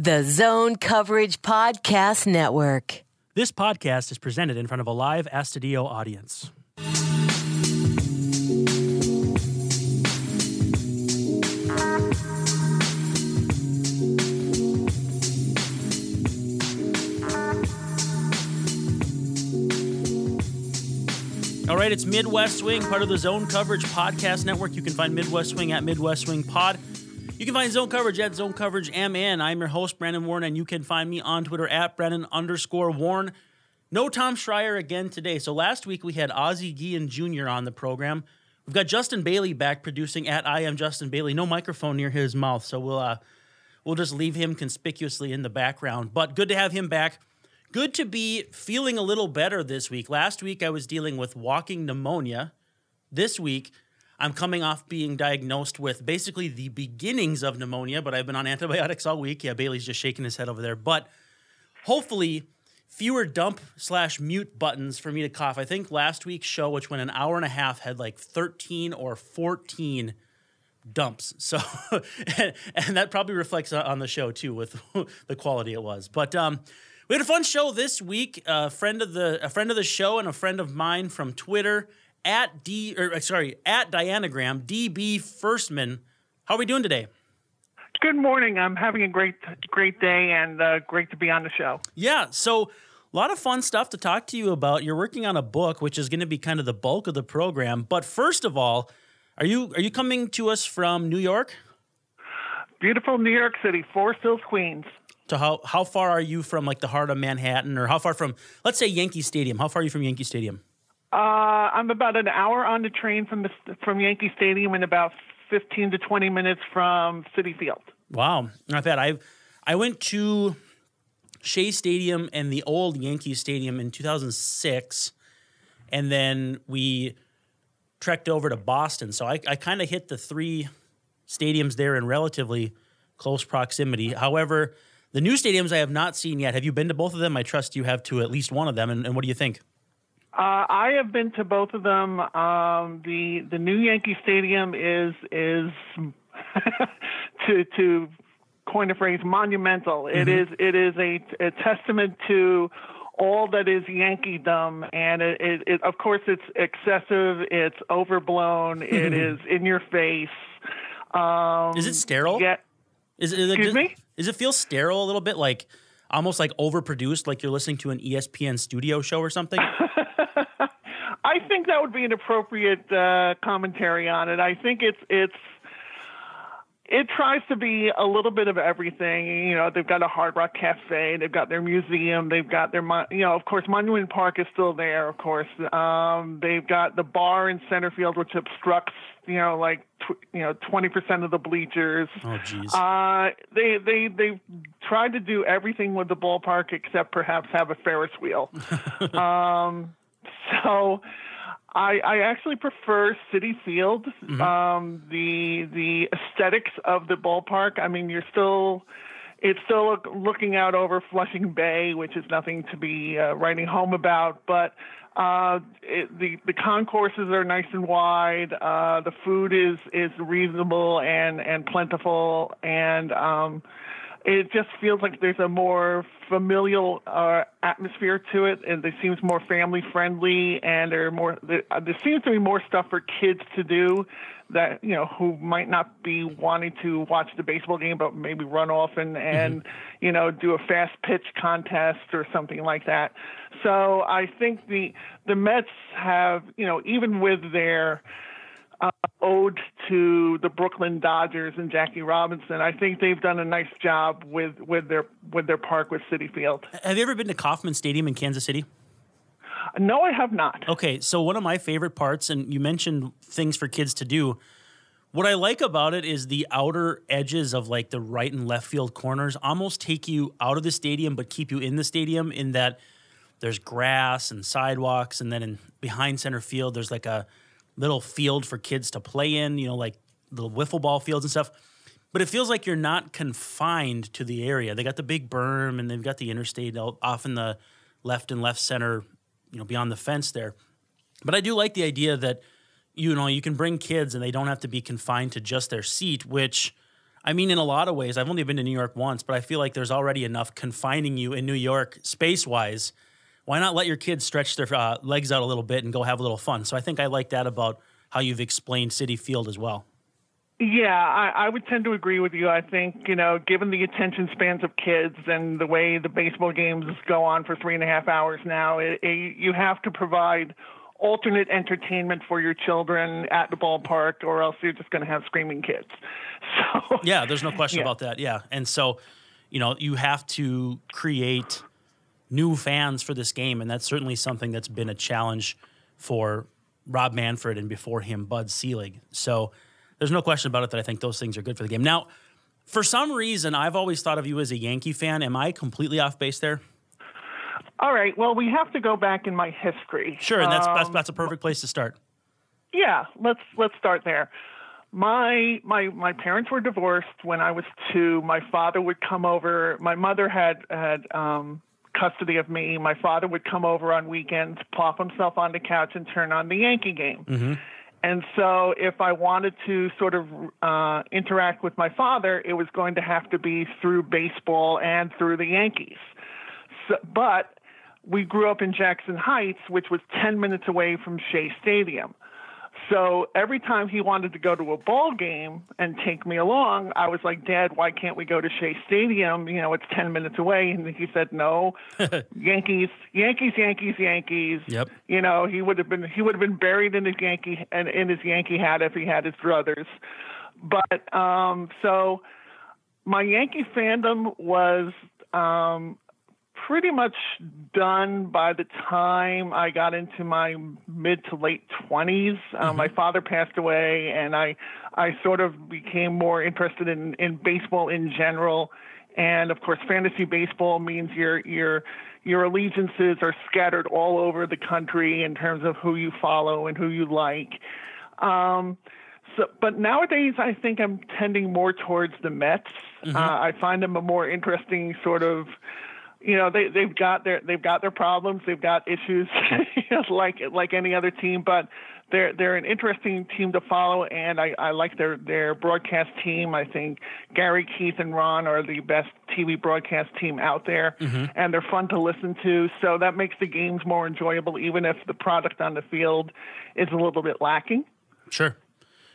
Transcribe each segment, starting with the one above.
The Zone Coverage Podcast Network. This podcast is presented in front of a live Astadio audience. All right, it's Midwest Swing, part of the Zone Coverage Podcast Network. You can find Midwest Swing at Midwest Swing Pod. You can find Zone Coverage at Zone Coverage MN. I'm your host, Brandon Warne, and you can find me on Twitter at Brandon underscore Warne. No Tom Schreier again today. So last week we had Ozzie Guillen Jr. on the program. We've got Justin Bailey back producing at I am Justin Bailey. No microphone near his mouth, so we'll uh, we'll just leave him conspicuously in the background. But good to have him back. Good to be feeling a little better this week. Last week I was dealing with walking pneumonia. This week I'm coming off being diagnosed with basically the beginnings of pneumonia, but I've been on antibiotics all week. Yeah, Bailey's just shaking his head over there. But hopefully fewer dump slash mute buttons for me to cough. I think last week's show, which went an hour and a half, had like 13 or 14 dumps. So, and, and that probably reflects on the show too with the quality it was. But um, we had a fun show this week. A friend of the a friend of the show and a friend of mine from Twitter at D or uh, sorry at Dianagram DB Firstman. How are we doing today? Good morning. I'm having a great great day and uh, great to be on the show. Yeah. So a lot of fun stuff to talk to you about. You're working on a book, which is going to be kind of the bulk of the program. But first of all, are you are you coming to us from New York? Beautiful New York City, Forest Hills, Queens. So how how far are you from like the heart of Manhattan, or how far from let's say Yankee Stadium? How far are you from Yankee Stadium? Uh, I'm about an hour on the train from the from Yankee Stadium, and about 15 to 20 minutes from Citi Field. Wow, not bad. I I went to Shea Stadium and the old Yankee Stadium in 2006, and then we trekked over to Boston. So I, I kind of hit the three stadiums there in relatively close proximity. However, the new stadiums I have not seen yet. Have you been to both of them? I trust you have to at least one of them. And, and what do you think? Uh, I have been to both of them. Um, the the new Yankee Stadium is is to to coin a phrase monumental. Mm-hmm. It is it is a, a testament to all that is Yankeedom, and it, it, it, of course it's excessive, it's overblown, it is in your face. Um, is it sterile? Yeah. Is it, Excuse does, me? Does it feel sterile a little bit, like almost like overproduced, like you're listening to an ESPN studio show or something? I think that would be an appropriate uh, commentary on it. I think it's it's it tries to be a little bit of everything. You know, they've got a Hard Rock Cafe, they've got their museum, they've got their, you know, of course, Monument Park is still there. Of course, um, they've got the bar in center field, which obstructs, you know, like tw- you know, twenty percent of the bleachers. Oh, jeez. Uh, they they they tried to do everything with the ballpark except perhaps have a Ferris wheel. um, so. I, I actually prefer Citi Field. Mm-hmm. Um, the the aesthetics of the ballpark. I mean, you're still it's still look, looking out over Flushing Bay, which is nothing to be uh, writing home about. But uh, it, the the concourses are nice and wide. Uh, the food is is reasonable and and plentiful, and um, it just feels like there's a more familial uh, atmosphere to it, and it seems more family friendly, and there are more. There, uh, there seems to be more stuff for kids to do that you know who might not be wanting to watch the baseball game, but maybe run off and and mm-hmm. you know do a fast pitch contest or something like that. So I think the the Mets have you know even with their uh, ode to the Brooklyn Dodgers and Jackie Robinson. I think they've done a nice job with, with their with their park with Citi Field. Have you ever been to Kauffman Stadium in Kansas City? No, I have not. Okay, so one of my favorite parts, and you mentioned things for kids to do. What I like about it is the outer edges of like the right and left field corners almost take you out of the stadium, but keep you in the stadium. In that there's grass and sidewalks, and then in behind center field there's like a little field for kids to play in, you know, like little wiffle ball fields and stuff. But it feels like you're not confined to the area. They got the big berm and they've got the interstate off in the left and left center, you know, beyond the fence there. But I do like the idea that, you know, you can bring kids and they don't have to be confined to just their seat, which I mean, in a lot of ways, I've only been to New York once, but I feel like there's already enough confining you in New York space wise. Why not let your kids stretch their uh, legs out a little bit and go have a little fun? So I think I like that about how you've explained Citi Field as well. Yeah, I, I would tend to agree with you. I think, you know, given the attention spans of kids and the way the baseball games go on for three and a half hours now, it, it, you have to provide alternate entertainment for your children at the ballpark, or else you're just going to have screaming kids. So yeah, there's no question yeah. about that. Yeah, and so you know you have to create new fans for this game, and that's certainly something that's been a challenge for Rob Manfred and before him Bud Selig. So there's no question about it that I think those things are good for the game. Now, for some reason, I've always thought of you as a Yankee fan. Am I completely off base there? All right. Well, we have to go back in my history. Sure, and that's Um, that's, that's a perfect place to start. Yeah, let's let's start there. My my my parents were divorced when I was two. My father would come over. My mother had had um, custody of me. My father would come over on weekends, plop himself on the couch, and turn on the Yankee game. And so, if I wanted to sort of uh, interact with my father, it was going to have to be through baseball and through the Yankees. So, but we grew up in Jackson Heights, which was 10 minutes away from Shea Stadium. So every time he wanted to go to a ball game and take me along, I was like, Dad, why can't we go to Shea Stadium? You know, it's 10 minutes away. And he said, No, Yankees, Yankees, Yankees, Yankees. Yep. You know, he would have been he would have been buried in his Yankee and in his Yankee hat if he had his druthers. But um, so my Yankee fandom was um, pretty much done by the time I got into my mid to late 20s. Um, my father passed away, and I I sort of became more interested in in baseball in general. And of course, fantasy baseball means your your your allegiances are scattered all over the country in terms of who you follow and who you like. Um, so, but nowadays, I think I'm tending more towards the Mets. Uh, I find them a more interesting sort of, you know, they they've got their they've got their problems, they've got issues, you know, like like any other team, but they're they're an interesting team to follow, and I, I like their their broadcast team. I think Gary, Keith, and Ron are the best TV broadcast team out there, mm-hmm. and they're fun to listen to. So that makes the games more enjoyable, even if the product on the field is a little bit lacking. Sure,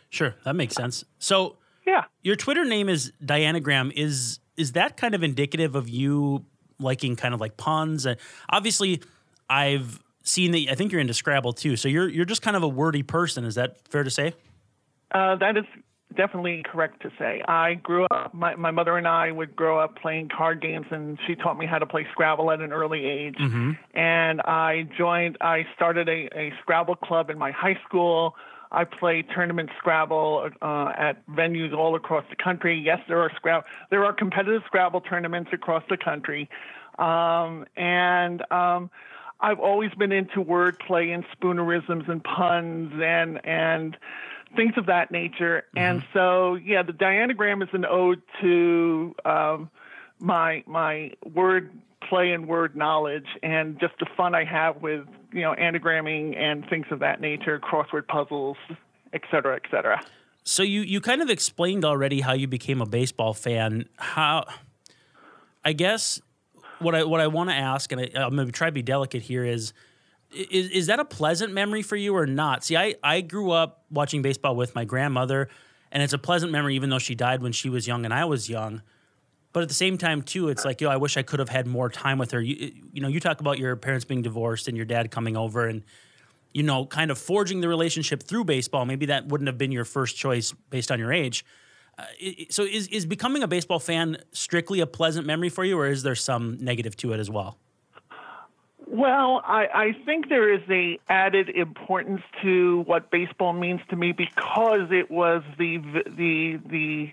sure, that makes sense. So Yeah. your Twitter name is Dianagram. Is is that kind of indicative of you liking kind of like puns? And obviously, I've seen that. I think you're into Scrabble too. So you're you're just kind of a wordy person. Is that fair to say? Uh, that is definitely correct to say. I grew up, my, my mother and I would grow up playing card games, and she taught me how to play Scrabble at an early age. And I joined, I started a, a Scrabble club in my high school. I play tournament Scrabble uh, at venues all across the country. Yes, there are Scrabble, there are competitive Scrabble tournaments across the country, um, and um, I've always been into wordplay and spoonerisms and puns and and things of that nature. And so, yeah, the Dianagram is an ode to um, my my word play and word knowledge and just the fun I have with you know anagramming and things of that nature, crossword puzzles, et cetera, et cetera. So you you kind of explained already how you became a baseball fan. How I guess what I what I want to ask, and I, I'm going to try to be delicate here, is is is that a pleasant memory for you or not? See, I I grew up watching baseball with my grandmother, and it's a pleasant memory, even though she died when she was young and I was young. But at the same time, too, it's like, yo, I wish I could have had more time with her. You, you know, you talk about your parents being divorced and your dad coming over and, you know, kind of forging the relationship through baseball. Maybe that wouldn't have been your first choice based on your age. Uh, i- so is, is becoming a baseball fan strictly a pleasant memory for you, or is there some negative to it as well? Well, I, I think there is a added importance to what baseball means to me because it was the the the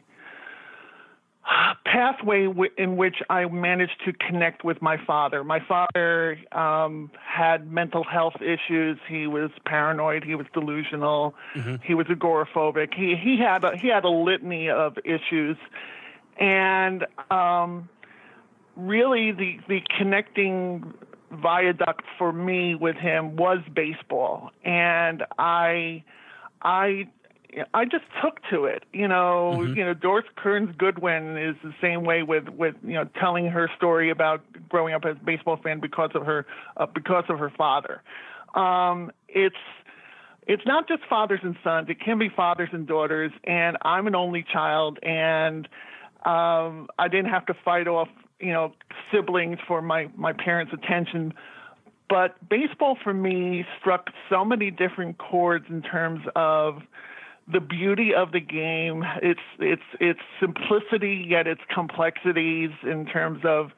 pathway w- in which I managed to connect with my father. My father um, had mental health issues. He was paranoid. He was delusional. He was agoraphobic. He he had a, he had a litany of issues, and um, really the the connecting viaduct for me with him was baseball and i i I just took to it. You know, mm-hmm. you know, Doris Kearns Goodwin is the same way with with you know telling her story about growing up as a baseball fan because of her uh, because of her father. Um, it's it's not just fathers and sons; it can be fathers and daughters. And I'm an only child, and um, I didn't have to fight off you know siblings for my my parents' attention but baseball for me struck so many different chords in terms of the beauty of the game, its its its simplicity yet its complexities in terms of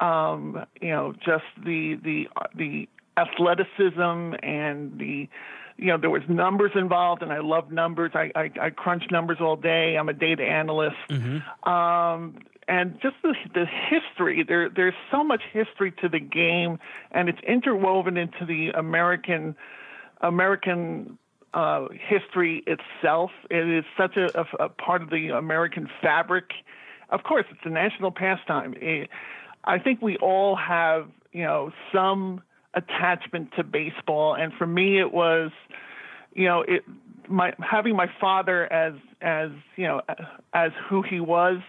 um, you know just the the the athleticism and the you know there was numbers involved and I love numbers. I, I, I crunch numbers all day. I'm a data analyst. Mm-hmm. Um, and just the, the history. There, there's so much history to the game, and it's interwoven into the American American uh, history itself. It is such a, a, a, part of the American fabric. Of course, it's a national pastime. It, I think we all have, you know, some attachment to baseball, and for me, it was, you know, it my having my father as as you know as who he was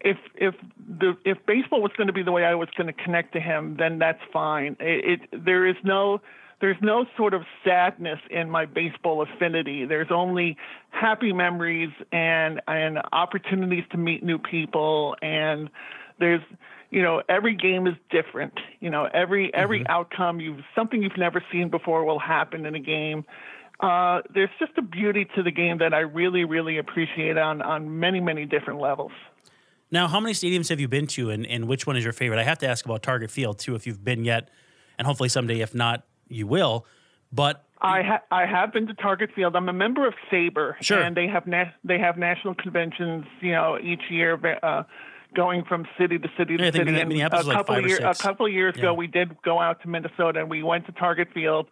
if if the if baseball was going to be the way I was going to connect to him, then that's fine. It, it there is no there's no sort of sadness in my baseball affinity. There's only happy memories and and opportunities to meet new people and there's you know every game is different. You know every every mm-hmm. outcome you something you've never seen before will happen in a game. Uh, there's just a beauty to the game that I really really appreciate on on many many different levels. Now, how many stadiums have you been to, and, and which one is your favorite? I have to ask about Target Field too, if you've been yet, and hopefully someday, if not, you will. But I ha- I have been to Target Field. I'm a member of SABR, sure. and they have na- they have national conventions, you know, each year. Uh, going from city to city to yeah, city. And a couple, like of years, a couple of years yeah. ago, we did go out to Minnesota and we went to Target Field.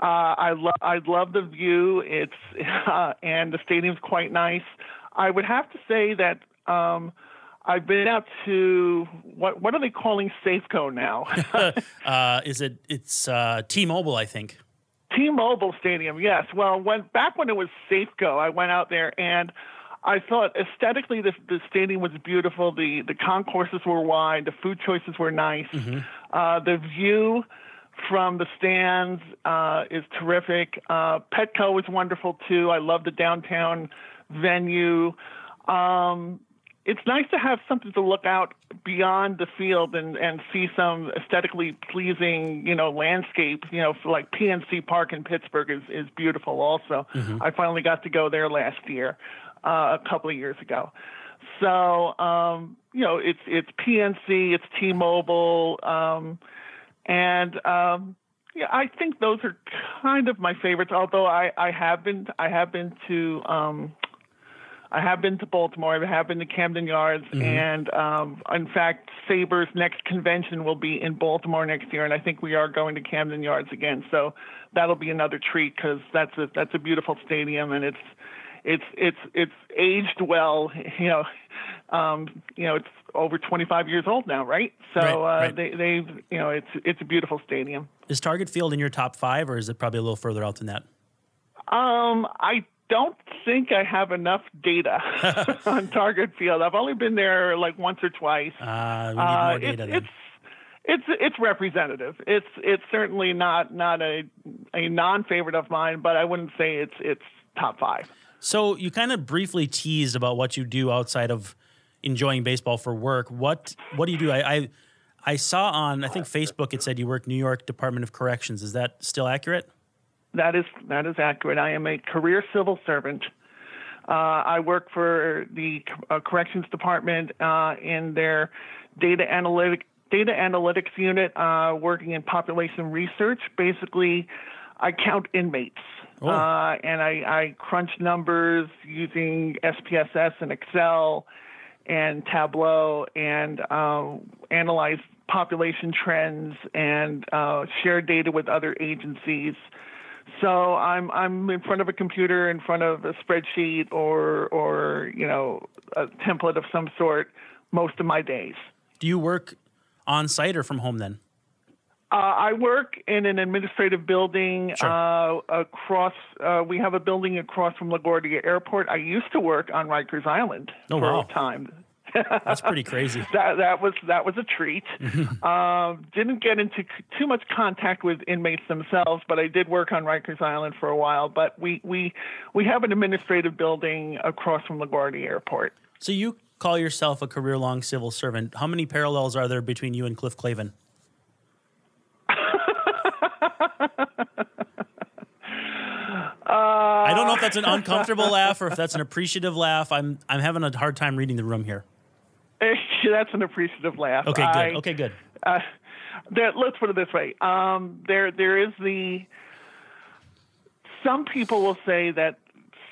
Uh, I love I love the view. It's uh, and the stadium's quite nice. I would have to say that um, I've been out to what what are they calling Safeco now? uh, is it it's uh, T-Mobile, I think. T-Mobile Stadium, yes. Well, when back when it was Safeco, I went out there and I thought aesthetically the, the stadium was beautiful. The the concourses were wide, the food choices were nice. Mm-hmm. Uh, the view from the stands uh, is terrific. Uh, Petco was wonderful too. I love the downtown venue. Um, it's nice to have something to look out beyond the field and, and see some aesthetically pleasing, you know, landscape. You know, like PNC Park in Pittsburgh is, is beautiful. Also, mm-hmm. I finally got to go there last year, uh, a couple of years ago. So, um, you know, it's it's PNC, it's T-Mobile, um, and um, yeah, I think those are kind of my favorites. Although I, I have been I have been to um, I have been to Baltimore. I have been to Camden Yards, mm-hmm. and um, in fact, SABR's next convention will be in Baltimore next year, and I think we are going to Camden Yards again. So that'll be another treat because that's a that's a beautiful stadium, and it's it's it's it's aged well. You know, um, you know, it's over 25 years old now, right? So right, uh, right. they they've you know it's it's a beautiful stadium. Is Target Field in your top five, or is it probably a little further out than that? Um, I don't think I have enough data on Target Field. I've only been there like once or twice. Uh, we need more uh, data. It's, it's it's it's representative. It's it's certainly not not a a non favorite of mine, but I wouldn't say it's it's top five. So you kind of briefly teased about what you do outside of enjoying baseball for work. What what do you do? I, I I saw on I think Facebook it said you work New York Department of Corrections. Is that still accurate? That is that is accurate. I am a career civil servant. Uh, I work for the uh, corrections department uh, in their data analytic data analytics unit, uh, working in population research. Basically, I count inmates. Oh. Uh, and I, I crunch numbers using SPSS and Excel and Tableau and uh, analyze population trends and share data with other agencies so I'm I'm in front of a computer, in front of a spreadsheet or or you know a template of some sort most of my days. Do you work on site or from home then? Uh, I work in an administrative building Sure. uh, across. Uh, we have a building across from LaGuardia Airport. I used to work on Rikers Island Oh, for wow. a time. That's pretty crazy. That that was that was a treat. Um, didn't get into too much contact with inmates themselves, but I did work on Rikers Island for a while. But we we we have an administrative building across from LaGuardia Airport. So you call yourself a career long civil servant. How many parallels are there between you and Cliff Clavin? I don't know if that's an uncomfortable laugh or if that's an appreciative laugh. I'm I'm having a hard time reading the room here. That's an appreciative laugh. Okay, good. I- okay, good. uh, there, let's put it this way. Um, there, there is the. Some people will say that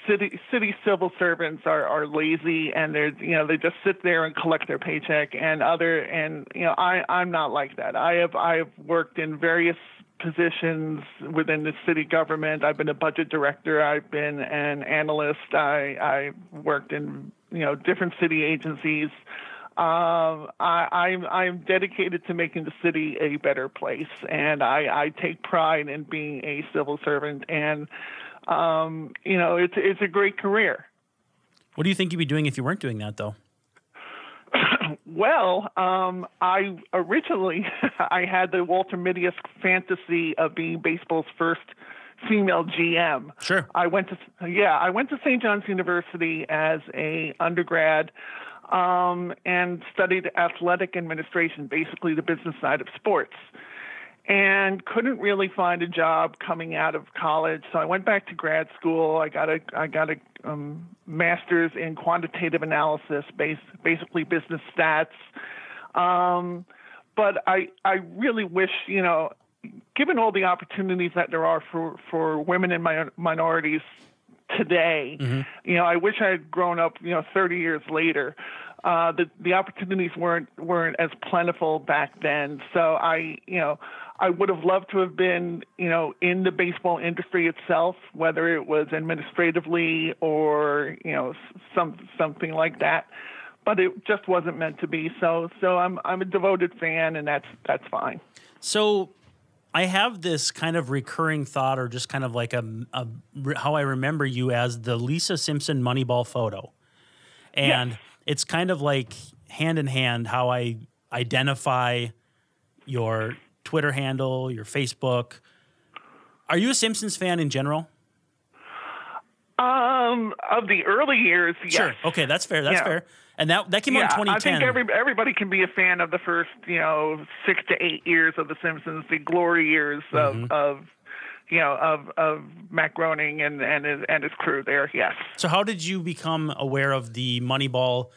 city city civil servants are, are lazy and they're you know they just sit there and collect their paycheck and other and you know I I'm not like that. I have I have worked in various positions within the city government. I've been a budget director. I've been an analyst. I I worked in you know different city agencies. Um, I, I'm I'm dedicated to making the city a better place, and I, I take pride in being a civil servant. And um, you know, it's it's a great career. What do you think you'd be doing if you weren't doing that though? Well, um, I originally I had the Walter Mitty fantasy of being baseball's first female GM. Sure. I went to yeah, I went to St. John's University as a undergrad um, and studied athletic administration, basically the business side of sports. And couldn't really find a job coming out of college, so I went back to grad school. I got a I got a um, master's in quantitative analysis, base, basically business stats. Um, but I I really wish you know, given all the opportunities that there are for for women and minorities today, you know, I wish I had grown up you know 30 years later. Uh, the the opportunities weren't weren't as plentiful back then. So I you know I would have loved to have been you know in the baseball industry itself, whether it was administratively or you know some something like that. But it just wasn't meant to be. So so I'm I'm a devoted fan, and that's that's fine. So I have this kind of recurring thought, or just kind of like a, a how I remember you as the Lisa Simpson Moneyball photo, and it's kind of like hand in hand how I identify your Twitter handle, your Facebook. Are you a Simpsons fan in general? Um, of the early years, yes. Sure. Okay, that's fair. That's Yeah. fair. And that that came Yeah, out in I think every, everybody can be a fan of the first, you know, six to eight years of The Simpsons, the glory years Mm-hmm. of, of you know, of of Matt Groening and and his and his crew there. Yes. So how did you become aware of the Moneyball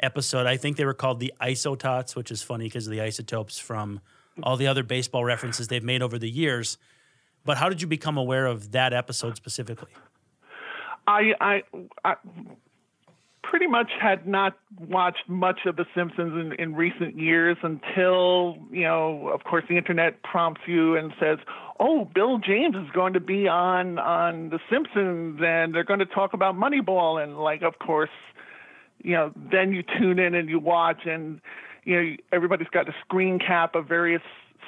episode? I think they were called the Isotots, which is funny because of the isotopes from all the other baseball references they've made over the years. But how did you become aware of that episode specifically? I, I, I pretty much had not watched much of The Simpsons in, in recent years until, you know, of course, the internet prompts you and says, "Oh, Bill James is going to be on on The Simpsons, and they're going to talk about Moneyball." And like, of course, you know, then you tune in and you watch, and you know, everybody's got a screen cap of various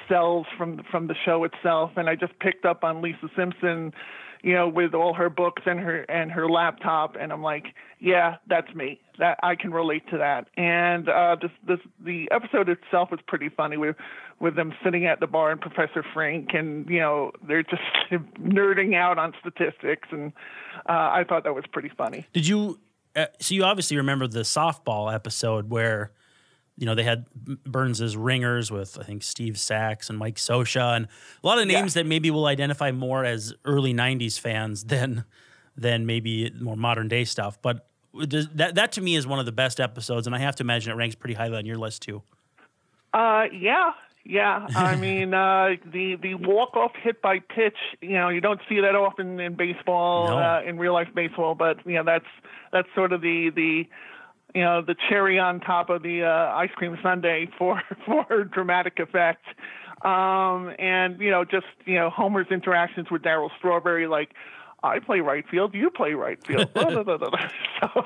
cells from from the show itself. And I just picked up on Lisa Simpson, you know, with all her books and her and her laptop, and I'm like, yeah, that's me. That I can relate to that. And uh, this this the episode itself was pretty funny with with them sitting at the bar and Professor Frink, and you know, they're just nerding out on statistics, and uh, I thought that was pretty funny. Did you? Uh, so you obviously remember the softball episode where, you know, they had Burns's ringers with I think Steve Sax and Mike Scioscia and a lot of names that maybe will identify more as early '90s fans than than maybe more modern day stuff. But that that to me is one of the best episodes, and I have to imagine it ranks pretty highly on your list too. Uh, yeah, yeah. I mean, uh, the the walk off hit by pitch. You know, you don't see that often in baseball, No. uh, in real life baseball. But you know, that's that's sort of the the you know the cherry on top of the uh, ice cream sundae for for dramatic effect. Um, and you know, just you know, Homer's interactions with Darryl Strawberry, like. I play right field, you play right field. so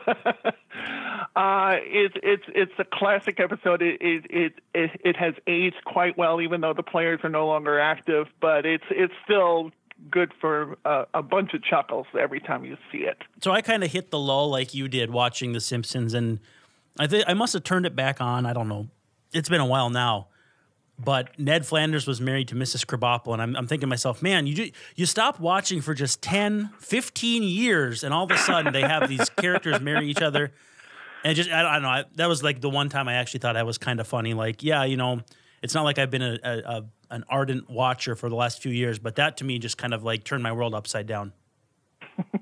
uh, it's it's it's a classic episode. It, it it it it has aged quite well, even though the players are no longer active. But it's it's still good for a, a bunch of chuckles every time you see it. So I kind of hit the lull like you did watching The Simpsons, and I think I must have turned it back on. I don't know. It's been a while now. But Ned Flanders was married to Mrs. Krabappel, and I'm, I'm thinking to myself, man, you you stop watching for just 10, 15 years, and all of a sudden they have these characters marry each other. And just, I don't, I don't know, I, that was like the one time I actually thought I was kind of funny. Like, yeah, you know, it's not like I've been a, a, a an ardent watcher for the last few years, but that to me just kind of like turned my world upside down.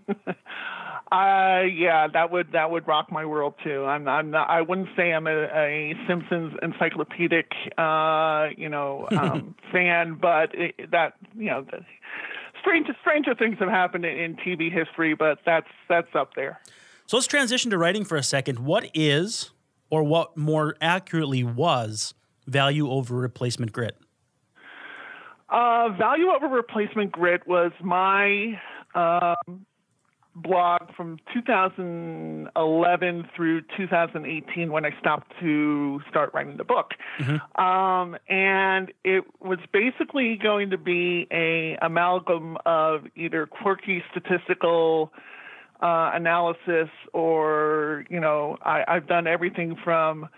Uh, yeah, that would that would rock my world too. I'm I'm not. I wouldn't say I'm a, a Simpsons encyclopedic, uh, you know, um, fan, but it, that you know, the, stranger stranger things have happened in, in TV history, but that's that's up there. So let's transition to writing for a second. What is, or what more accurately was, value over replacement grit? Uh, value over replacement grit was my um, blog from 2011 through 2018 when I stopped to start writing the book. Mm-hmm. Um, and it was basically going to be a amalgam of either quirky statistical uh, analysis or, you know, I, I've done everything from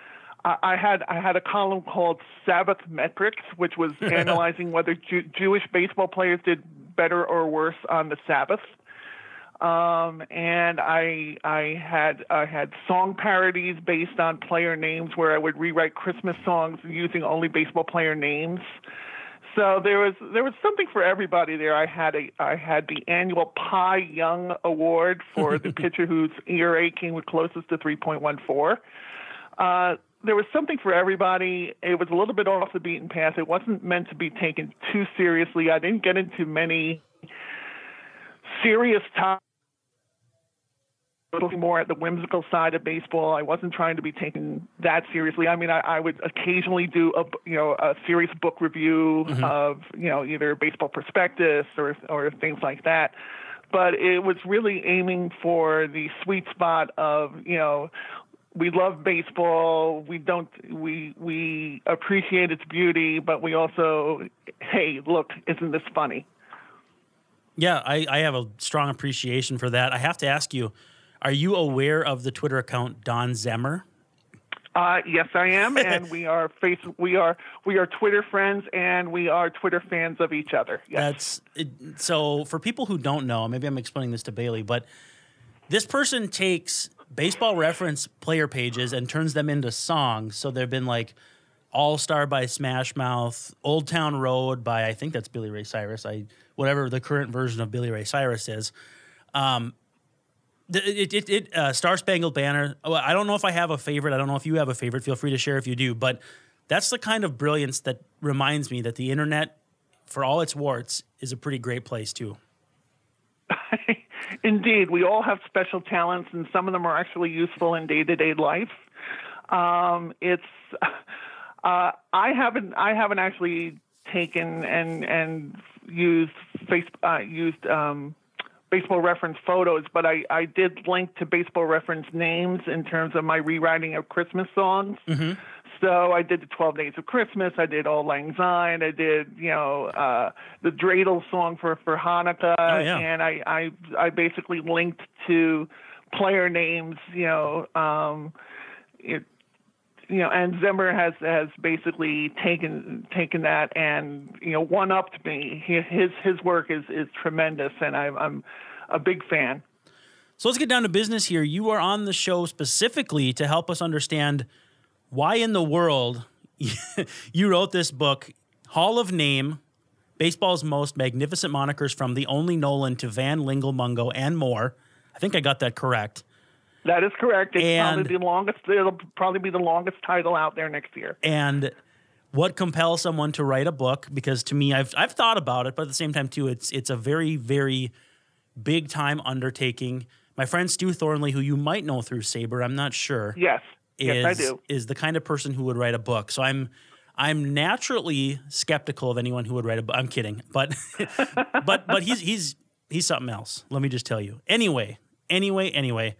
I had I had a column called Sabbath Metrics, which was analyzing whether Jew- Jewish baseball players did better or worse on the Sabbath. Um, and I I had I had song parodies based on player names where I would rewrite Christmas songs using only baseball player names. So there was there was something for everybody there. I had a I had the annual Pi Young Award for the pitcher whose ERA came closest to 3.14. Uh, there was something for everybody. It was a little bit off the beaten path. It wasn't meant to be taken too seriously. I didn't get into many serious topics little more at the whimsical side of baseball. I wasn't trying to be taken that seriously. I mean, I, I would occasionally do a you know a serious book review mm-hmm. of you know either baseball prospectus or or things like that. But it was really aiming for the sweet spot of you know we love baseball. We don't we we appreciate its beauty, but we also hey look, isn't this funny? Yeah, I, I have a strong appreciation for that. I have to ask you are you aware of the Twitter account Don Zimmer? Uh, yes, I am, and we are face we are we are Twitter friends, and we are Twitter fans of each other. Yes. That's it, so. For people who don't know, maybe I'm explaining this to Bailey, but this person takes baseball reference player pages and turns them into songs. So there've been like All Star by Smash Mouth, Old Town Road by I think that's Billy Ray Cyrus. I whatever the current version of Billy Ray Cyrus is. Um, it, it, it uh, Star Spangled Banner. Oh, I don't know if I have a favorite. I don't know if you have a favorite. Feel free to share if you do. But that's the kind of brilliance that reminds me that the internet, for all its warts, is a pretty great place too. Indeed, we all have special talents, and some of them are actually useful in day to day life. Um, it's uh, I haven't I haven't actually taken and and used face uh, used um, baseball reference photos, but I, I did link to baseball reference names in terms of my rewriting of Christmas songs. Mm-hmm. So I did the 12 Days of Christmas. I did Auld Lang Syne. I did, you know, uh, the dreidel song for, for Hanukkah. Oh, yeah. And I, I, I basically linked to player names, you know, um, it, you know, and Zimmer has has basically taken taken that and you know one upped me. He, his his work is is tremendous, and I'm I'm a big fan. So let's get down to business here. You are on the show specifically to help us understand why in the world you wrote this book, Hall of Name, baseball's most magnificent monikers from the only Nolan to Van Lingle Mungo and more. I think I got that correct. That is correct. It's and, probably the longest. It'll probably be the longest title out there next year. And what compels someone to write a book? Because to me, I've I've thought about it, but at the same time, too, it's it's a very very big time undertaking. My friend Stew Thornley, who you might know through SABR, I'm not sure. Yes, is, yes, Is the kind of person who would write a book. So I'm I'm naturally skeptical of anyone who would write a book. I'm kidding, but but but he's he's he's something else. Let me just tell you. Anyway, anyway, anyway.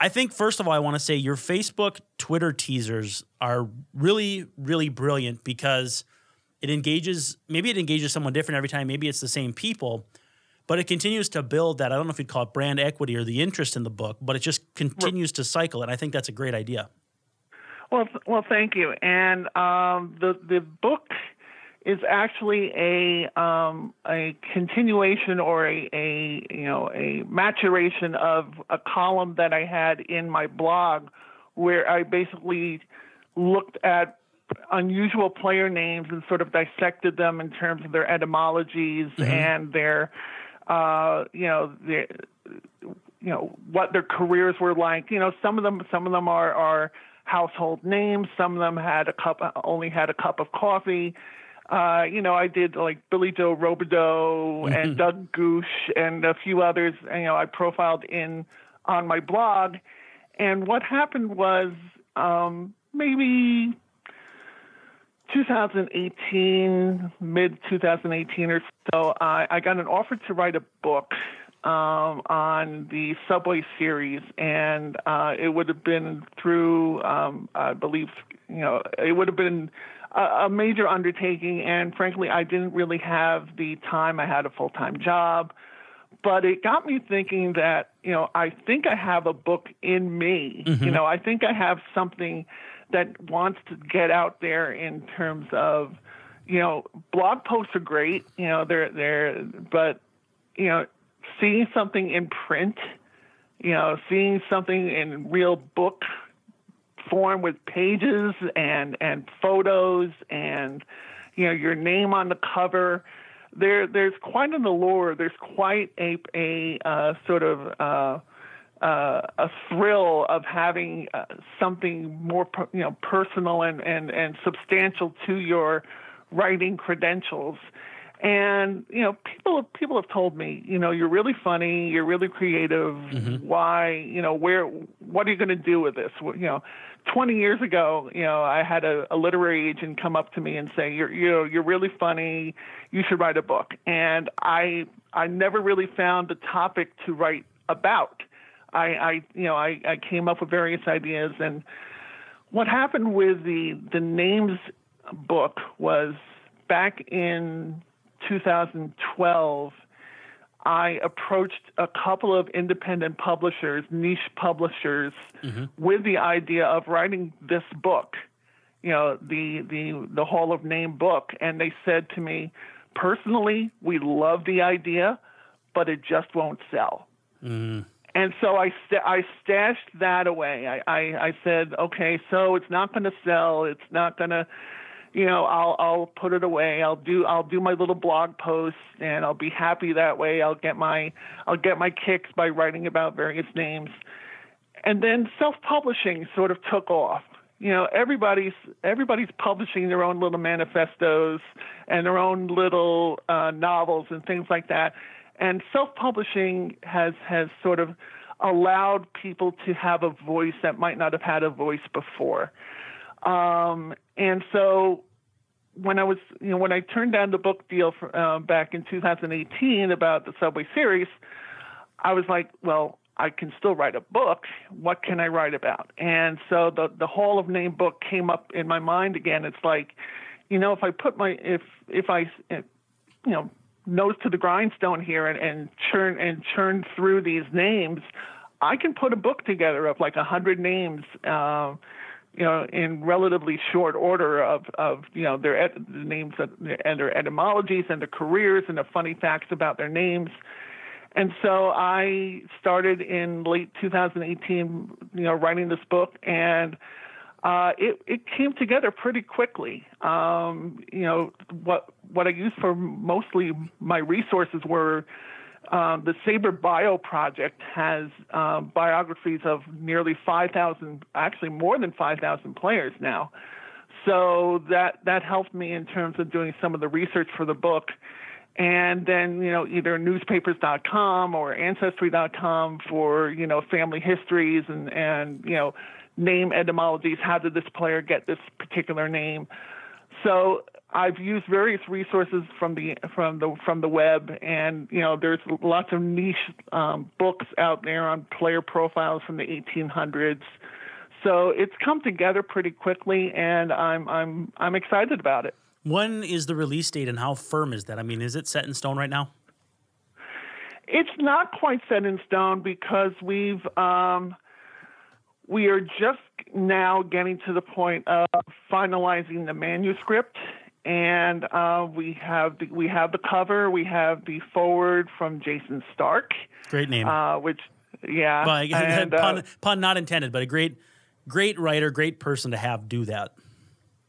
I think first of all, I want to say your Facebook, Twitter teasers are really, really brilliant because it engages. Maybe it engages someone different every time. Maybe it's the same people, but it continues to build that. I don't know if you'd call it brand equity or the interest in the book, but it just continues to cycle, and I think that's a great idea. Well, well, thank you. And um, the the book is actually a um, a continuation or a, a you know a maturation of a column that I had in my blog, where I basically looked at unusual player names and sort of dissected them in terms of their etymologies mm-hmm. and their uh, you know you know what their careers were like. You know, some of them some of them are are household names. Some of them had a cup only had a cup of coffee uh, you know, I did like Billy Jo Robidoux mm-hmm. and Doug Gwosdz and a few others. You know, I profiled in on my blog, and what happened was um, maybe 2018, mid 2018 or so, I, I got an offer to write a book um, on the Subway series, and uh, it would have been through, um, I believe, you know, it would have been a, a major undertaking, and frankly, I didn't really have the time. I had a full time job, but it got me thinking that you know I think I have a book in me. Mm-hmm. You know, I think I have something that wants to get out there in terms of you know blog posts are great. You know, they're they're but you know seeing something in print. You know, seeing something in real book form with pages and and photos and you know your name on the cover. There there's quite an allure. There's quite a a uh, sort of uh, uh, a thrill of having uh, something more you know personal and, and, and substantial to your writing credentials. And you know, people people have told me, you know, you're really funny, you're really creative. Mm-hmm. Why, you know, where, what are you going to do with this? You know, 20 years ago, you know, I had a, a literary agent come up to me and say, "You're, you know, you're really funny. You should write a book." And I, I never really found the topic to write about. I, I you know, I, I came up with various ideas, and what happened with the the names book was back in 2012, I approached a couple of independent publishers, niche publishers, mm-hmm. with the idea of writing this book, you know, the the the Hall of Name book, and they said to me, personally, we love the idea, but it just won't sell. Mm. And so I st- I stashed that away. I, I I said, okay, so it's not going to sell. It's not going to you know, I'll I'll put it away. I'll do I'll do my little blog posts and I'll be happy that way. I'll get my I'll get my kicks by writing about various names. And then self-publishing sort of took off. You know, everybody's everybody's publishing their own little manifestos and their own little uh, novels and things like that. And self-publishing has has sort of allowed people to have a voice that might not have had a voice before. Um, and so when I was, you know, when I turned down the book deal for, uh, back in 2018 about the Subway series, I was like, well, I can still write a book. What can I write about? And so the the Hall of Name book came up in my mind again. It's like, you know, if I put my if if I, you know, nose to the grindstone here and, and churn and churn through these names, I can put a book together of like a hundred names. Uh, you know, in relatively short order of, of you know, their et- the names of, and their etymologies and their careers and the funny facts about their names. And so I started in late 2018, you know, writing this book, and uh, it it came together pretty quickly. Um, you know, what what I used for mostly my resources were um, the SABR Bio project has uh, biographies of nearly 5,000, actually more than 5,000 players now. So that that helped me in terms of doing some of the research for the book. And then, you know, either newspapers.com or ancestry.com for, you know, family histories and, and, you know, name etymologies. How did this player get this particular name? So I've used various resources from the from the from the web, and you know, there's lots of niche um, books out there on player profiles from the 1800s. So it's come together pretty quickly, and I'm I'm I'm excited about it. When is the release date, and how firm is that? I mean, is it set in stone right now? It's not quite set in stone because we've um, we are just now getting to the point of finalizing the manuscript and uh, we have the, we have the cover, we have the forward from Jayson Stark. Great name. Uh, which, yeah, but, and, pun, uh, pun not intended, but a great, great writer, great person to have do that.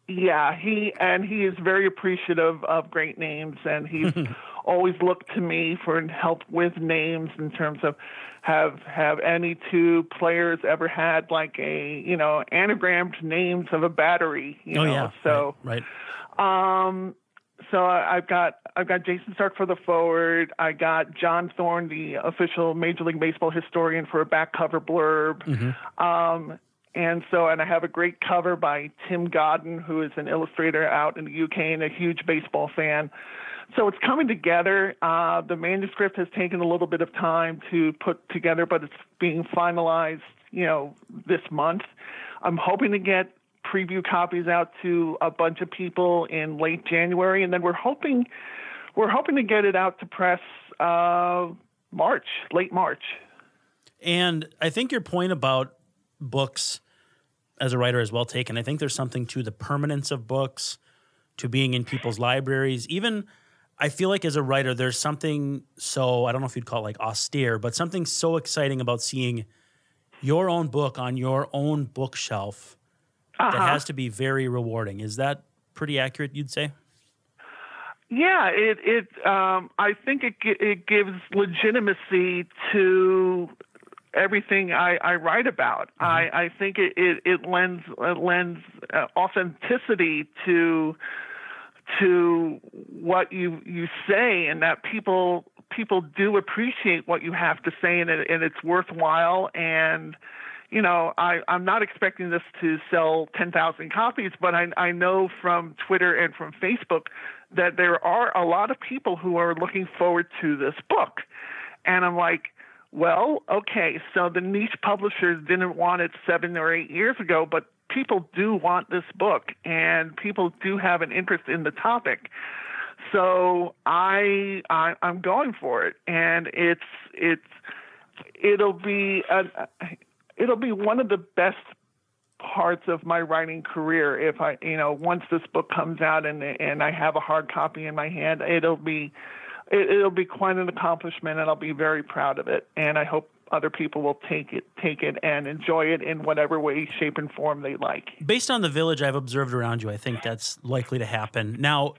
Yeah, he and he is very appreciative of great names, and he's always look to me for help with names in terms of have have any two players ever had like a you know anagrammed names of a battery you oh, know yeah. so right, right. Um, so I've got I've got Jayson Stark for the forward. I got John Thorn, the official Major League Baseball historian, for a back cover blurb. Mm-hmm. Um, and so, and I have a great cover by Tim Godden, who is an illustrator out in the UK and a huge baseball fan. So it's coming together. Uh, the manuscript has taken a little bit of time to put together, but it's being finalized, you know, this month. I'm hoping to get preview copies out to a bunch of people in late January, and then we're hoping we're hoping to get it out to press uh, March, late March. And I think your point about books as a writer is well taken. I think there's something to the permanence of books, to being in people's libraries. Even I feel like as a writer, there's something so I don't know if you'd call it like austere, but something so exciting about seeing your own book on your own bookshelf uh-huh. that has to be very rewarding. Is that pretty accurate? You'd say? Yeah, it it um, I think it it gives legitimacy to everything I, I write about. Mm-hmm. I, I think it, it, it lends it lends uh, authenticity to to what you you say, and that people people do appreciate what you have to say, and, it, and it's worthwhile and you know, I, I'm not expecting this to sell 10,000 copies, but I, I know from Twitter and from Facebook that there are a lot of people who are looking forward to this book. And I'm like, well, okay, so the niche publishers didn't want it seven or eight years ago, but people do want this book and people do have an interest in the topic. So I, I I'm going for it, and it's it's it'll be a, it'll be one of the best parts of my writing career if I, you know, once this book comes out and and I have a hard copy in my hand, it'll be it, will be quite an accomplishment, and I'll be very proud of it. And I hope other people will take it take it and enjoy it in whatever way, shape, and form they like. Based on the village I've observed around you, I think that's likely to happen. Now,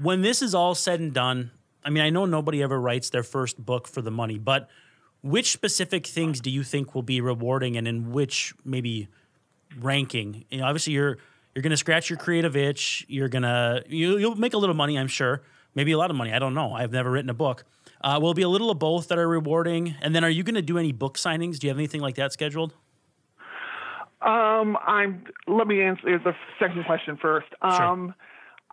when this is all said and done, I mean, I know nobody ever writes their first book for the money, but which specific things do you think will be rewarding, and in which maybe ranking? You know, obviously you're you're going to scratch your creative itch. You're gonna you, you'll make a little money, I'm sure. Maybe a lot of money. I don't know. I've never written a book. Uh, will be a little of both that are rewarding? And then, are you going to do any book signings? Do you have anything like that scheduled? Um, I'm. Let me answer the second question first. Um, sure.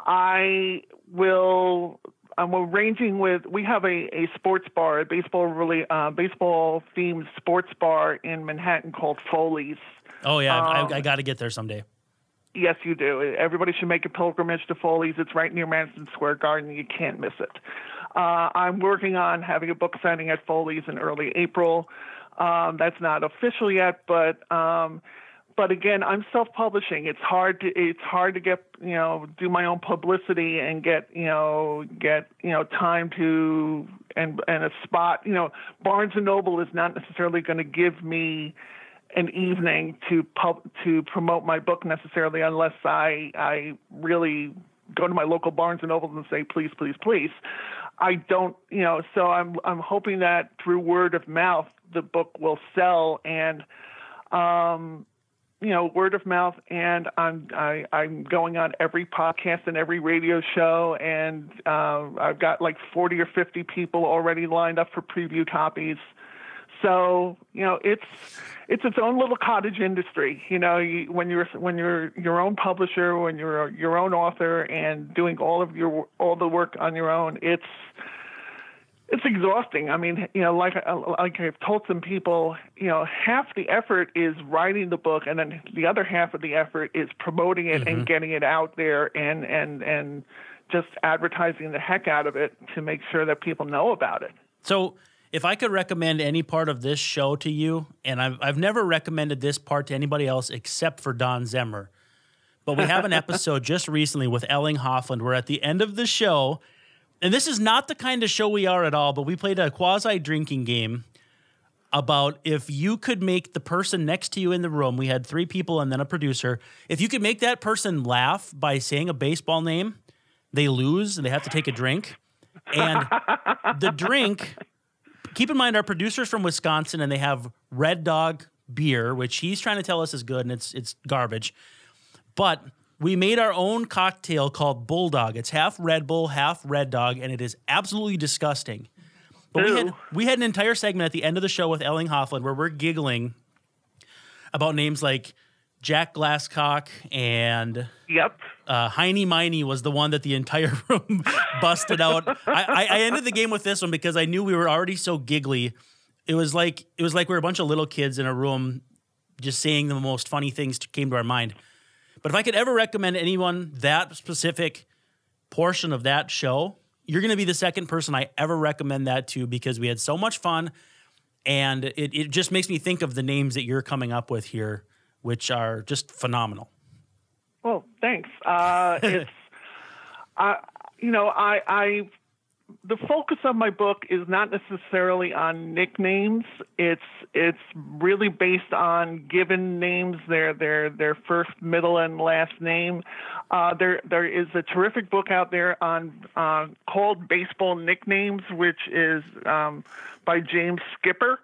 I will I'm arranging with. We have a, a sports bar, a baseball really uh, baseball themed sports bar in Manhattan called Foley's. Oh yeah, um, I, I got to get there someday. Yes, you do. Everybody should make a pilgrimage to Foley's. It's right near Madison Square Garden. You can't miss it. Uh, I'm working on having a book signing at Foley's in early April. Um, that's not official yet, but um, but again, I'm self-publishing. It's hard to it's hard to get you know do my own publicity and get you know get you know time to and and a spot. You know, Barnes and Noble is not necessarily going to give me an evening to pub to promote my book necessarily unless I I really go to my local Barnes and Noble and say please please please. I don't you know so I'm I'm hoping that through word of mouth the book will sell and um you know, word of mouth, and I'm I, I'm going on every podcast and every radio show, and uh, I've got like 40 or 50 people already lined up for preview copies. So you know, it's it's its own little cottage industry. You know, you, when you're when you're your own publisher, when you're your own author, and doing all of your all the work on your own, it's it's exhausting. I mean, you know, like like I've told some people, you know, half the effort is writing the book, and then the other half of the effort is promoting it mm-hmm. and getting it out there, and and and just advertising the heck out of it to make sure that people know about it. So, if I could recommend any part of this show to you, and I've I've never recommended this part to anybody else except for Don Zimmer, but we have an episode just recently with Elling Hoffland. We're at the end of the show and this is not the kind of show we are at all, but we played a quasi drinking game about if you could make the person next to you in the room, we had three people and then a producer, if you could make that person laugh by saying a baseball name, they lose and they have to take a drink. And the drink, keep in mind, our producer's from Wisconsin and they have Red Dog beer, which he's trying to tell us is good and it's it's garbage. But we made our own cocktail called Bulldog. It's half Red Bull, half Red Dog, and it is absolutely disgusting. But we had we had an entire segment at the end of the show with Elling Hoffland where we're giggling about names like Jack Glasscock and Yep. Uh, Heinie Meine was the one that the entire room busted out. I, I ended the game with this one because I knew we were already so giggly. It was like it was like we were a bunch of little kids in a room just saying the most funny things came to our mind. But if I could ever recommend anyone that specific portion of that show, you're going to be the second person I ever recommend that to because we had so much fun. And it, it just makes me think of the names that you're coming up with here, which are just phenomenal. Well, thanks. Uh, it's, uh, you know, I, I the focus of my book is not necessarily on nicknames. It's it's really based on given names, their their their first, middle, and last name. Uh, there there is a terrific book out there on uh, called Baseball Nicknames, which is um, by James Skipper.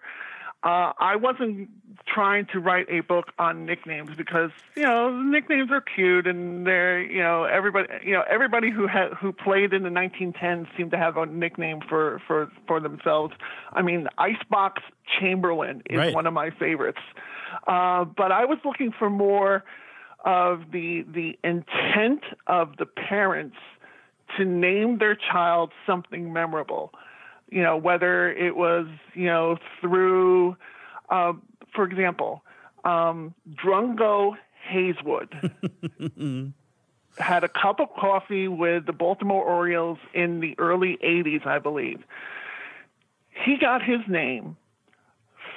Uh, I wasn't trying to write a book on nicknames because you know nicknames are cute and they're you know everybody you know everybody who had who played in the 1910s seemed to have a nickname for for for themselves. I mean, Icebox Chamberlain is right. one of my favorites, uh, but I was looking for more of the the intent of the parents to name their child something memorable you know, whether it was, you know, through, uh, for example, um, Drungo Hazewood had a cup of coffee with the Baltimore Orioles in the early 80s, I believe. He got his name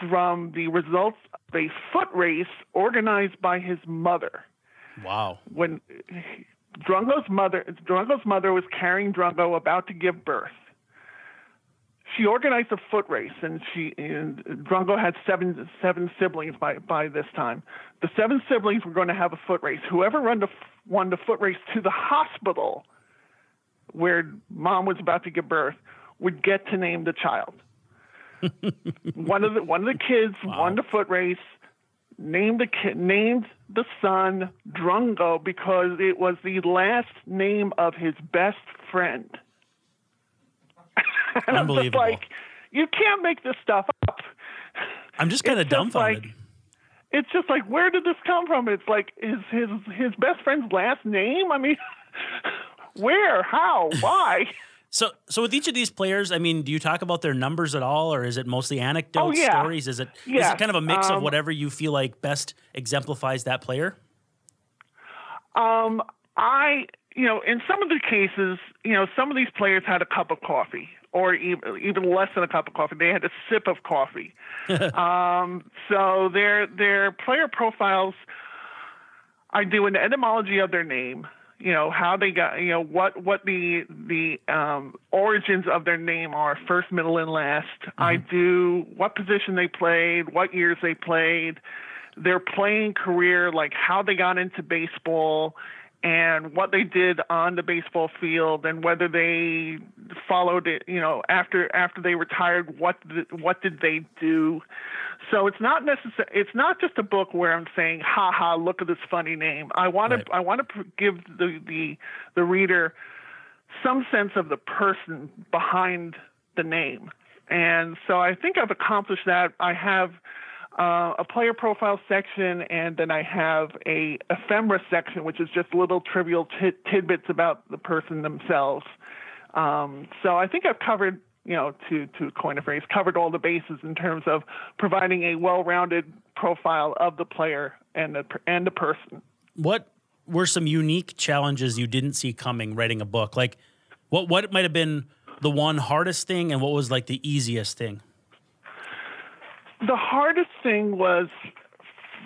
from the results of a foot race organized by his mother. Wow. When Drungo's mother Drungo's mother was carrying Drungo about to give birth she organized a foot race, and she and Drungo had seven seven siblings by by this time. The seven siblings were going to have a foot race. Whoever won the won the foot race to the hospital where mom was about to give birth would get to name the child. one of the one of the kids wow. won the foot race, named the kid, named the son Drungo because it was the last name of his best friend. Unbelievable. like, you can't make this stuff up. I'm just kind of dumbfounded. Like, it's just like, where did this come from? It's like his his his best friend's last name. I mean, where, how, why? So, so with each of these players, I mean, do you talk about their numbers at all, or is it mostly anecdotes, oh, yeah. stories? Is it is it kind of a mix um, of whatever you feel like best exemplifies that player? Um, I, you know, in some of the cases, you know, some of these players had a cup of coffee or even, even less than a cup of coffee. They had a sip of coffee. um, so their their player profiles, I do an etymology of their name. You know how they got. You know what what the the um, origins of their name are, first, middle, and last. Mm-hmm. I do what position they played, what years they played, their playing career, like how they got into baseball and what they did on the baseball field and whether they followed it you know after after they retired what did, what did they do so it's not necessary it's not just a book where i'm saying ha ha look at this funny name i want right. to i want to give the the the reader some sense of the person behind the name and so I think I've accomplished that. I have uh, a player profile section, and then I have a ephemera section, which is just little trivial t- tidbits about the person themselves. Um, so I think I've covered, you know, to to coin a phrase, covered all the bases in terms of providing a well-rounded profile of the player and the and the person. What were some unique challenges you didn't see coming writing a book? Like, what what might have been the one hardest thing, and what was like the easiest thing? The hardest was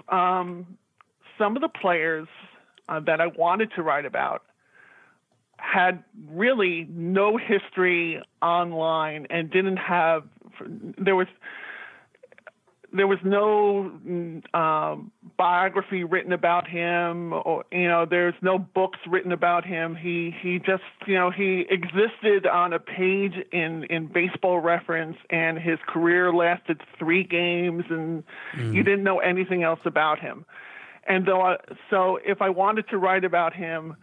um, some of the players uh, that I wanted to write about had really no history online and didn't have there was there was no um, biography written about him, or you know, there's no books written about him. He he just you know he existed on a page in in Baseball Reference, and his career lasted three games, and mm. you didn't know anything else about him. And though I, so, if I wanted to write about him,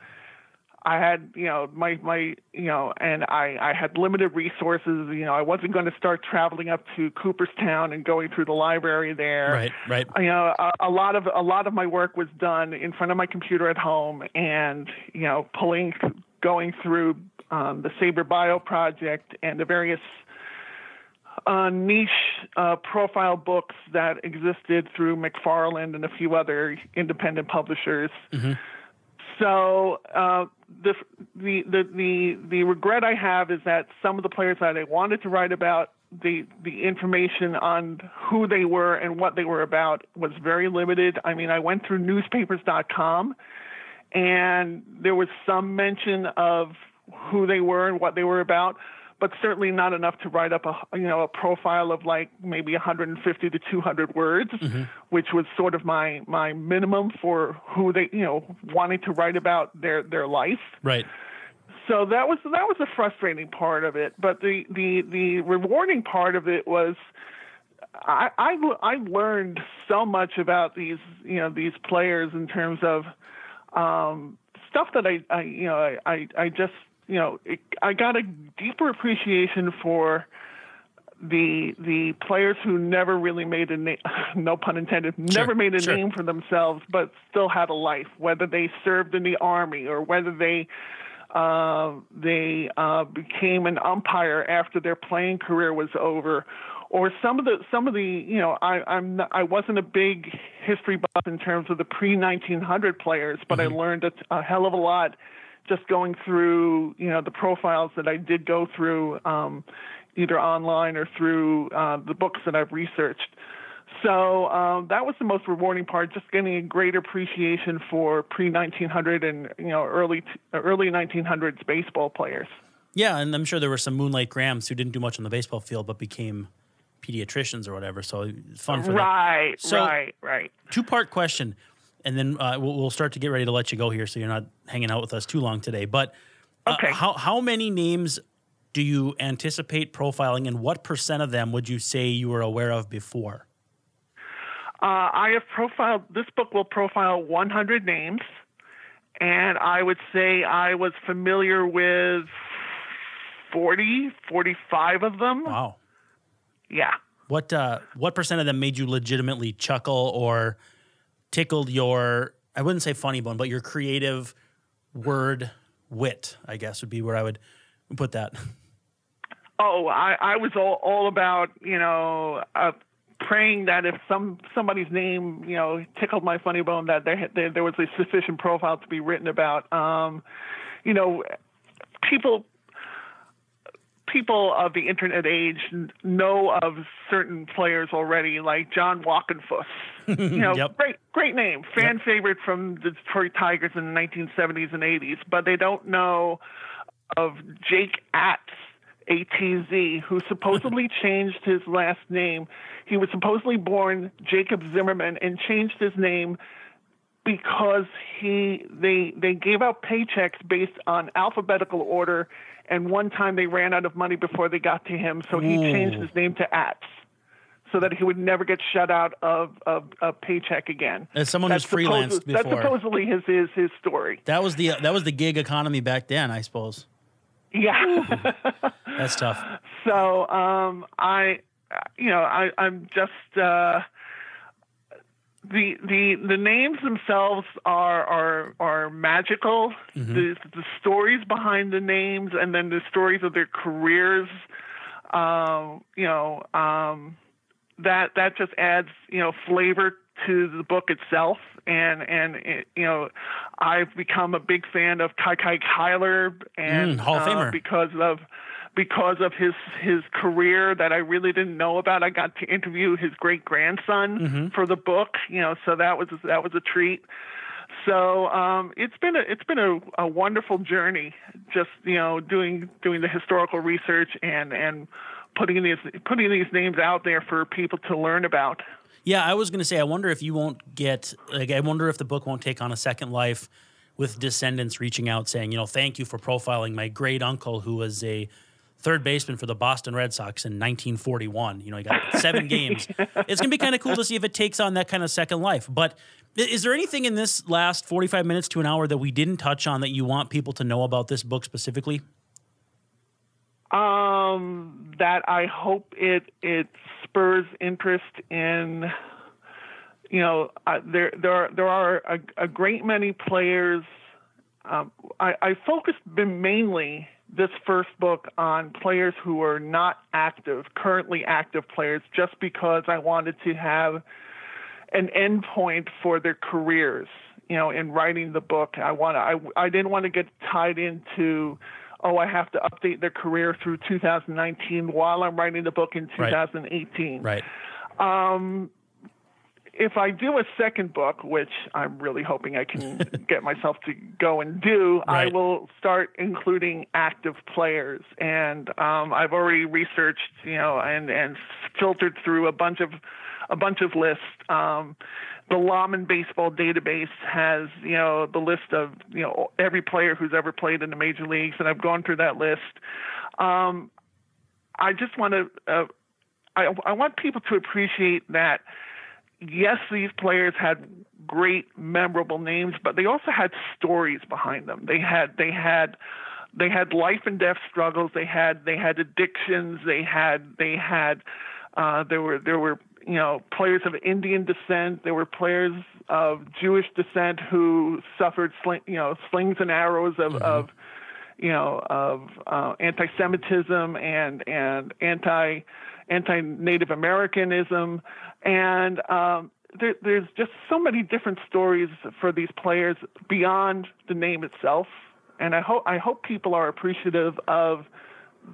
I had, you know, my my, you know, and I I had limited resources. You know, I wasn't going to start traveling up to Cooperstown and going through the library there. Right, right. You know, a, a lot of a lot of my work was done in front of my computer at home, and you know, pulling, going through um, the SABR Bio project and the various uh, niche uh, profile books that existed through McFarland and a few other independent publishers. Mm-hmm. So uh, the, the the the regret I have is that some of the players that I wanted to write about the the information on who they were and what they were about was very limited. I mean, I went through newspapers.com and there was some mention of who they were and what they were about, but certainly not enough to write up a you know a profile of like maybe 150 to 200 words, mm-hmm. which was sort of my my minimum for who they you know wanting to write about their their life. Right. So that was that was the frustrating part of it, but the the the rewarding part of it was. I, I I learned so much about these you know these players in terms of um, stuff that I, I you know I I just you know, it, I got a deeper appreciation for the the players who never really made a name, no pun intended, sure, never made a sure. name for themselves, but still had a life. Whether they served in the army or whether they uh, they uh, became an umpire after their playing career was over, or some of the some of the you know I I'm not, I wasn't a big history buff in terms of the pre 1900 players, but mm-hmm. I learned a, a hell of a lot just going through you know the profiles that I did go through um, either online or through uh, the books that I've researched. So um, that was the most rewarding part, just getting a greater appreciation for pre 1900 and you know early early 1900s baseball players. Yeah, and I'm sure there were some Moonlight Grahams who didn't do much on the baseball field, but became pediatricians or whatever. So fun for right, that. So, right, right. Two part question and then uh, we'll, we'll, start to get ready to let you go here, so you're not hanging out with us too long today. But uh, okay. how how many names do you anticipate profiling, and what percent of them would you say you were aware of before? Uh, I have profiled. This book will profile 100 names, and I would say I was familiar with 40, 45 of them. Wow. Yeah. What uh, what percent of them made you legitimately chuckle or? Tickled your I wouldn't say funny bone, but your creative word wit, I guess would be where I would put that. Oh, I, I was all, all about, you know, uh, praying that if some somebody's name, you know, tickled my funny bone, that there, there, there was a sufficient profile to be written about. Um, you know, people people of the internet age know of certain players already, like John Wockenfuss. You know, yep. great great name, fan yep. favorite from the Detroit Tigers in the 1970s and 80s, but they don't know of Jake Atz, ATZ, who supposedly changed his last name. He was supposedly born Jacob Zimmerman and changed his name because he they they gave out paychecks based on alphabetical order and one time they ran out of money before they got to him, so he Ooh. changed his name to Atz so that he would never get shut out of, of a paycheck again. As someone that's who's freelanced before, that's supposedly his, his his story. That was the that was the gig economy back then, I suppose. Yeah. That's tough. So um, I, you know, I, I'm just uh, the the the names themselves are are are magical. Mm-hmm. The the stories behind the names, and then the stories of their careers. Um, you know, um, that that just adds you know flavor to the book itself. And and it, you know, I've become a big fan of Kiki Cuyler and Mm, Hall of uh, Famer. because of because of his his career that I really didn't know about. I got to interview his great grandson Mm-hmm. for the book, you know, so that was that was a treat. So um, it's been a it's been a, a wonderful journey, just you know doing doing the historical research and and putting these putting these names out there for people to learn about. Yeah, I was going to say, I wonder if you won't get, like, I wonder if the book won't take on a second life with descendants reaching out saying, you know, thank you for profiling my great uncle who was a third baseman for the Boston Red Sox in 1941. You know, he got seven games. It's going to be kind of cool to see if it takes on that kind of second life. But is there anything in this last 45 minutes to an hour that we didn't touch on that you want people to know about this book specifically? Um, that I hope it it spurs interest in. You know, uh, there there are, there are a, a great many players. Um, I, I focused mainly this first book on players who are not active, currently active players, just because I wanted to have an endpoint for their careers. You know, in writing the book, I want I I didn't want to get tied into, oh, I have to update their career through 2019 while I'm writing the book in 2018. Right. 2018 Right. Um, if I do a second book, which I'm really hoping I can get myself to go and do, I will start including active players. And um, I've already researched, you know, and and filtered through a bunch of a bunch of lists. Um, the Lahman Baseball Database has, you know, the list of, you know, every player who's ever played in the major leagues, and I've gone through that list. Um, I just want to, uh, I, I want people to appreciate that yes, these players had great, memorable names, but they also had stories behind them. They had they had they had life and death struggles. They had they had addictions. They had they had uh, there were there were you know players of Indian descent. There were players of Jewish descent who suffered sling, you know slings and arrows of of you know of uh, anti-Semitism and and anti anti-Native Americanism, and um, there, there's just so many different stories for these players beyond the name itself. And I hope I hope people are appreciative of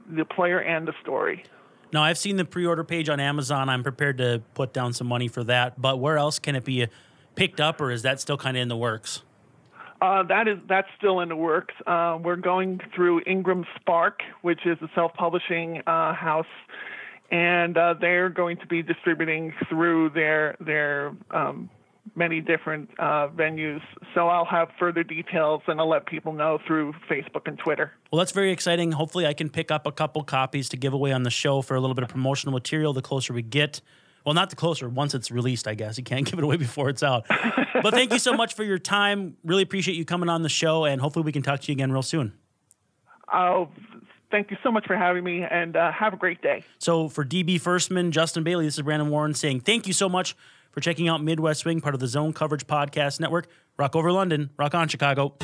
the player and the story. Now, I've seen the pre order page on Amazon. I'm prepared to put down some money for that. But where else can it be picked up, or is that still kind of in the works? Uh, that is that's still in the works. Uh, we're going through Ingram Spark, which is a self-publishing uh, house, and uh, they're going to be distributing through their their um, many different uh, venues. So I'll have further details and I'll let people know through Facebook and Twitter. Well, that's very exciting. Hopefully, I can pick up a couple copies to give away on the show for a little bit of promotional material the closer we get. Well, not the closer, once it's released, I guess. You can't give it away before it's out. but thank you so much for your time. Really appreciate you coming on the show, and hopefully, we can talk to you again real soon. Oh, thank you so much for having me, and uh, have a great day. So, for DB Firstman, Justin Bailey, this is Brandon Warne saying thank you so much for checking out Midwest Swing, part of the Zone Coverage Podcast Network. Rock over London, rock on Chicago.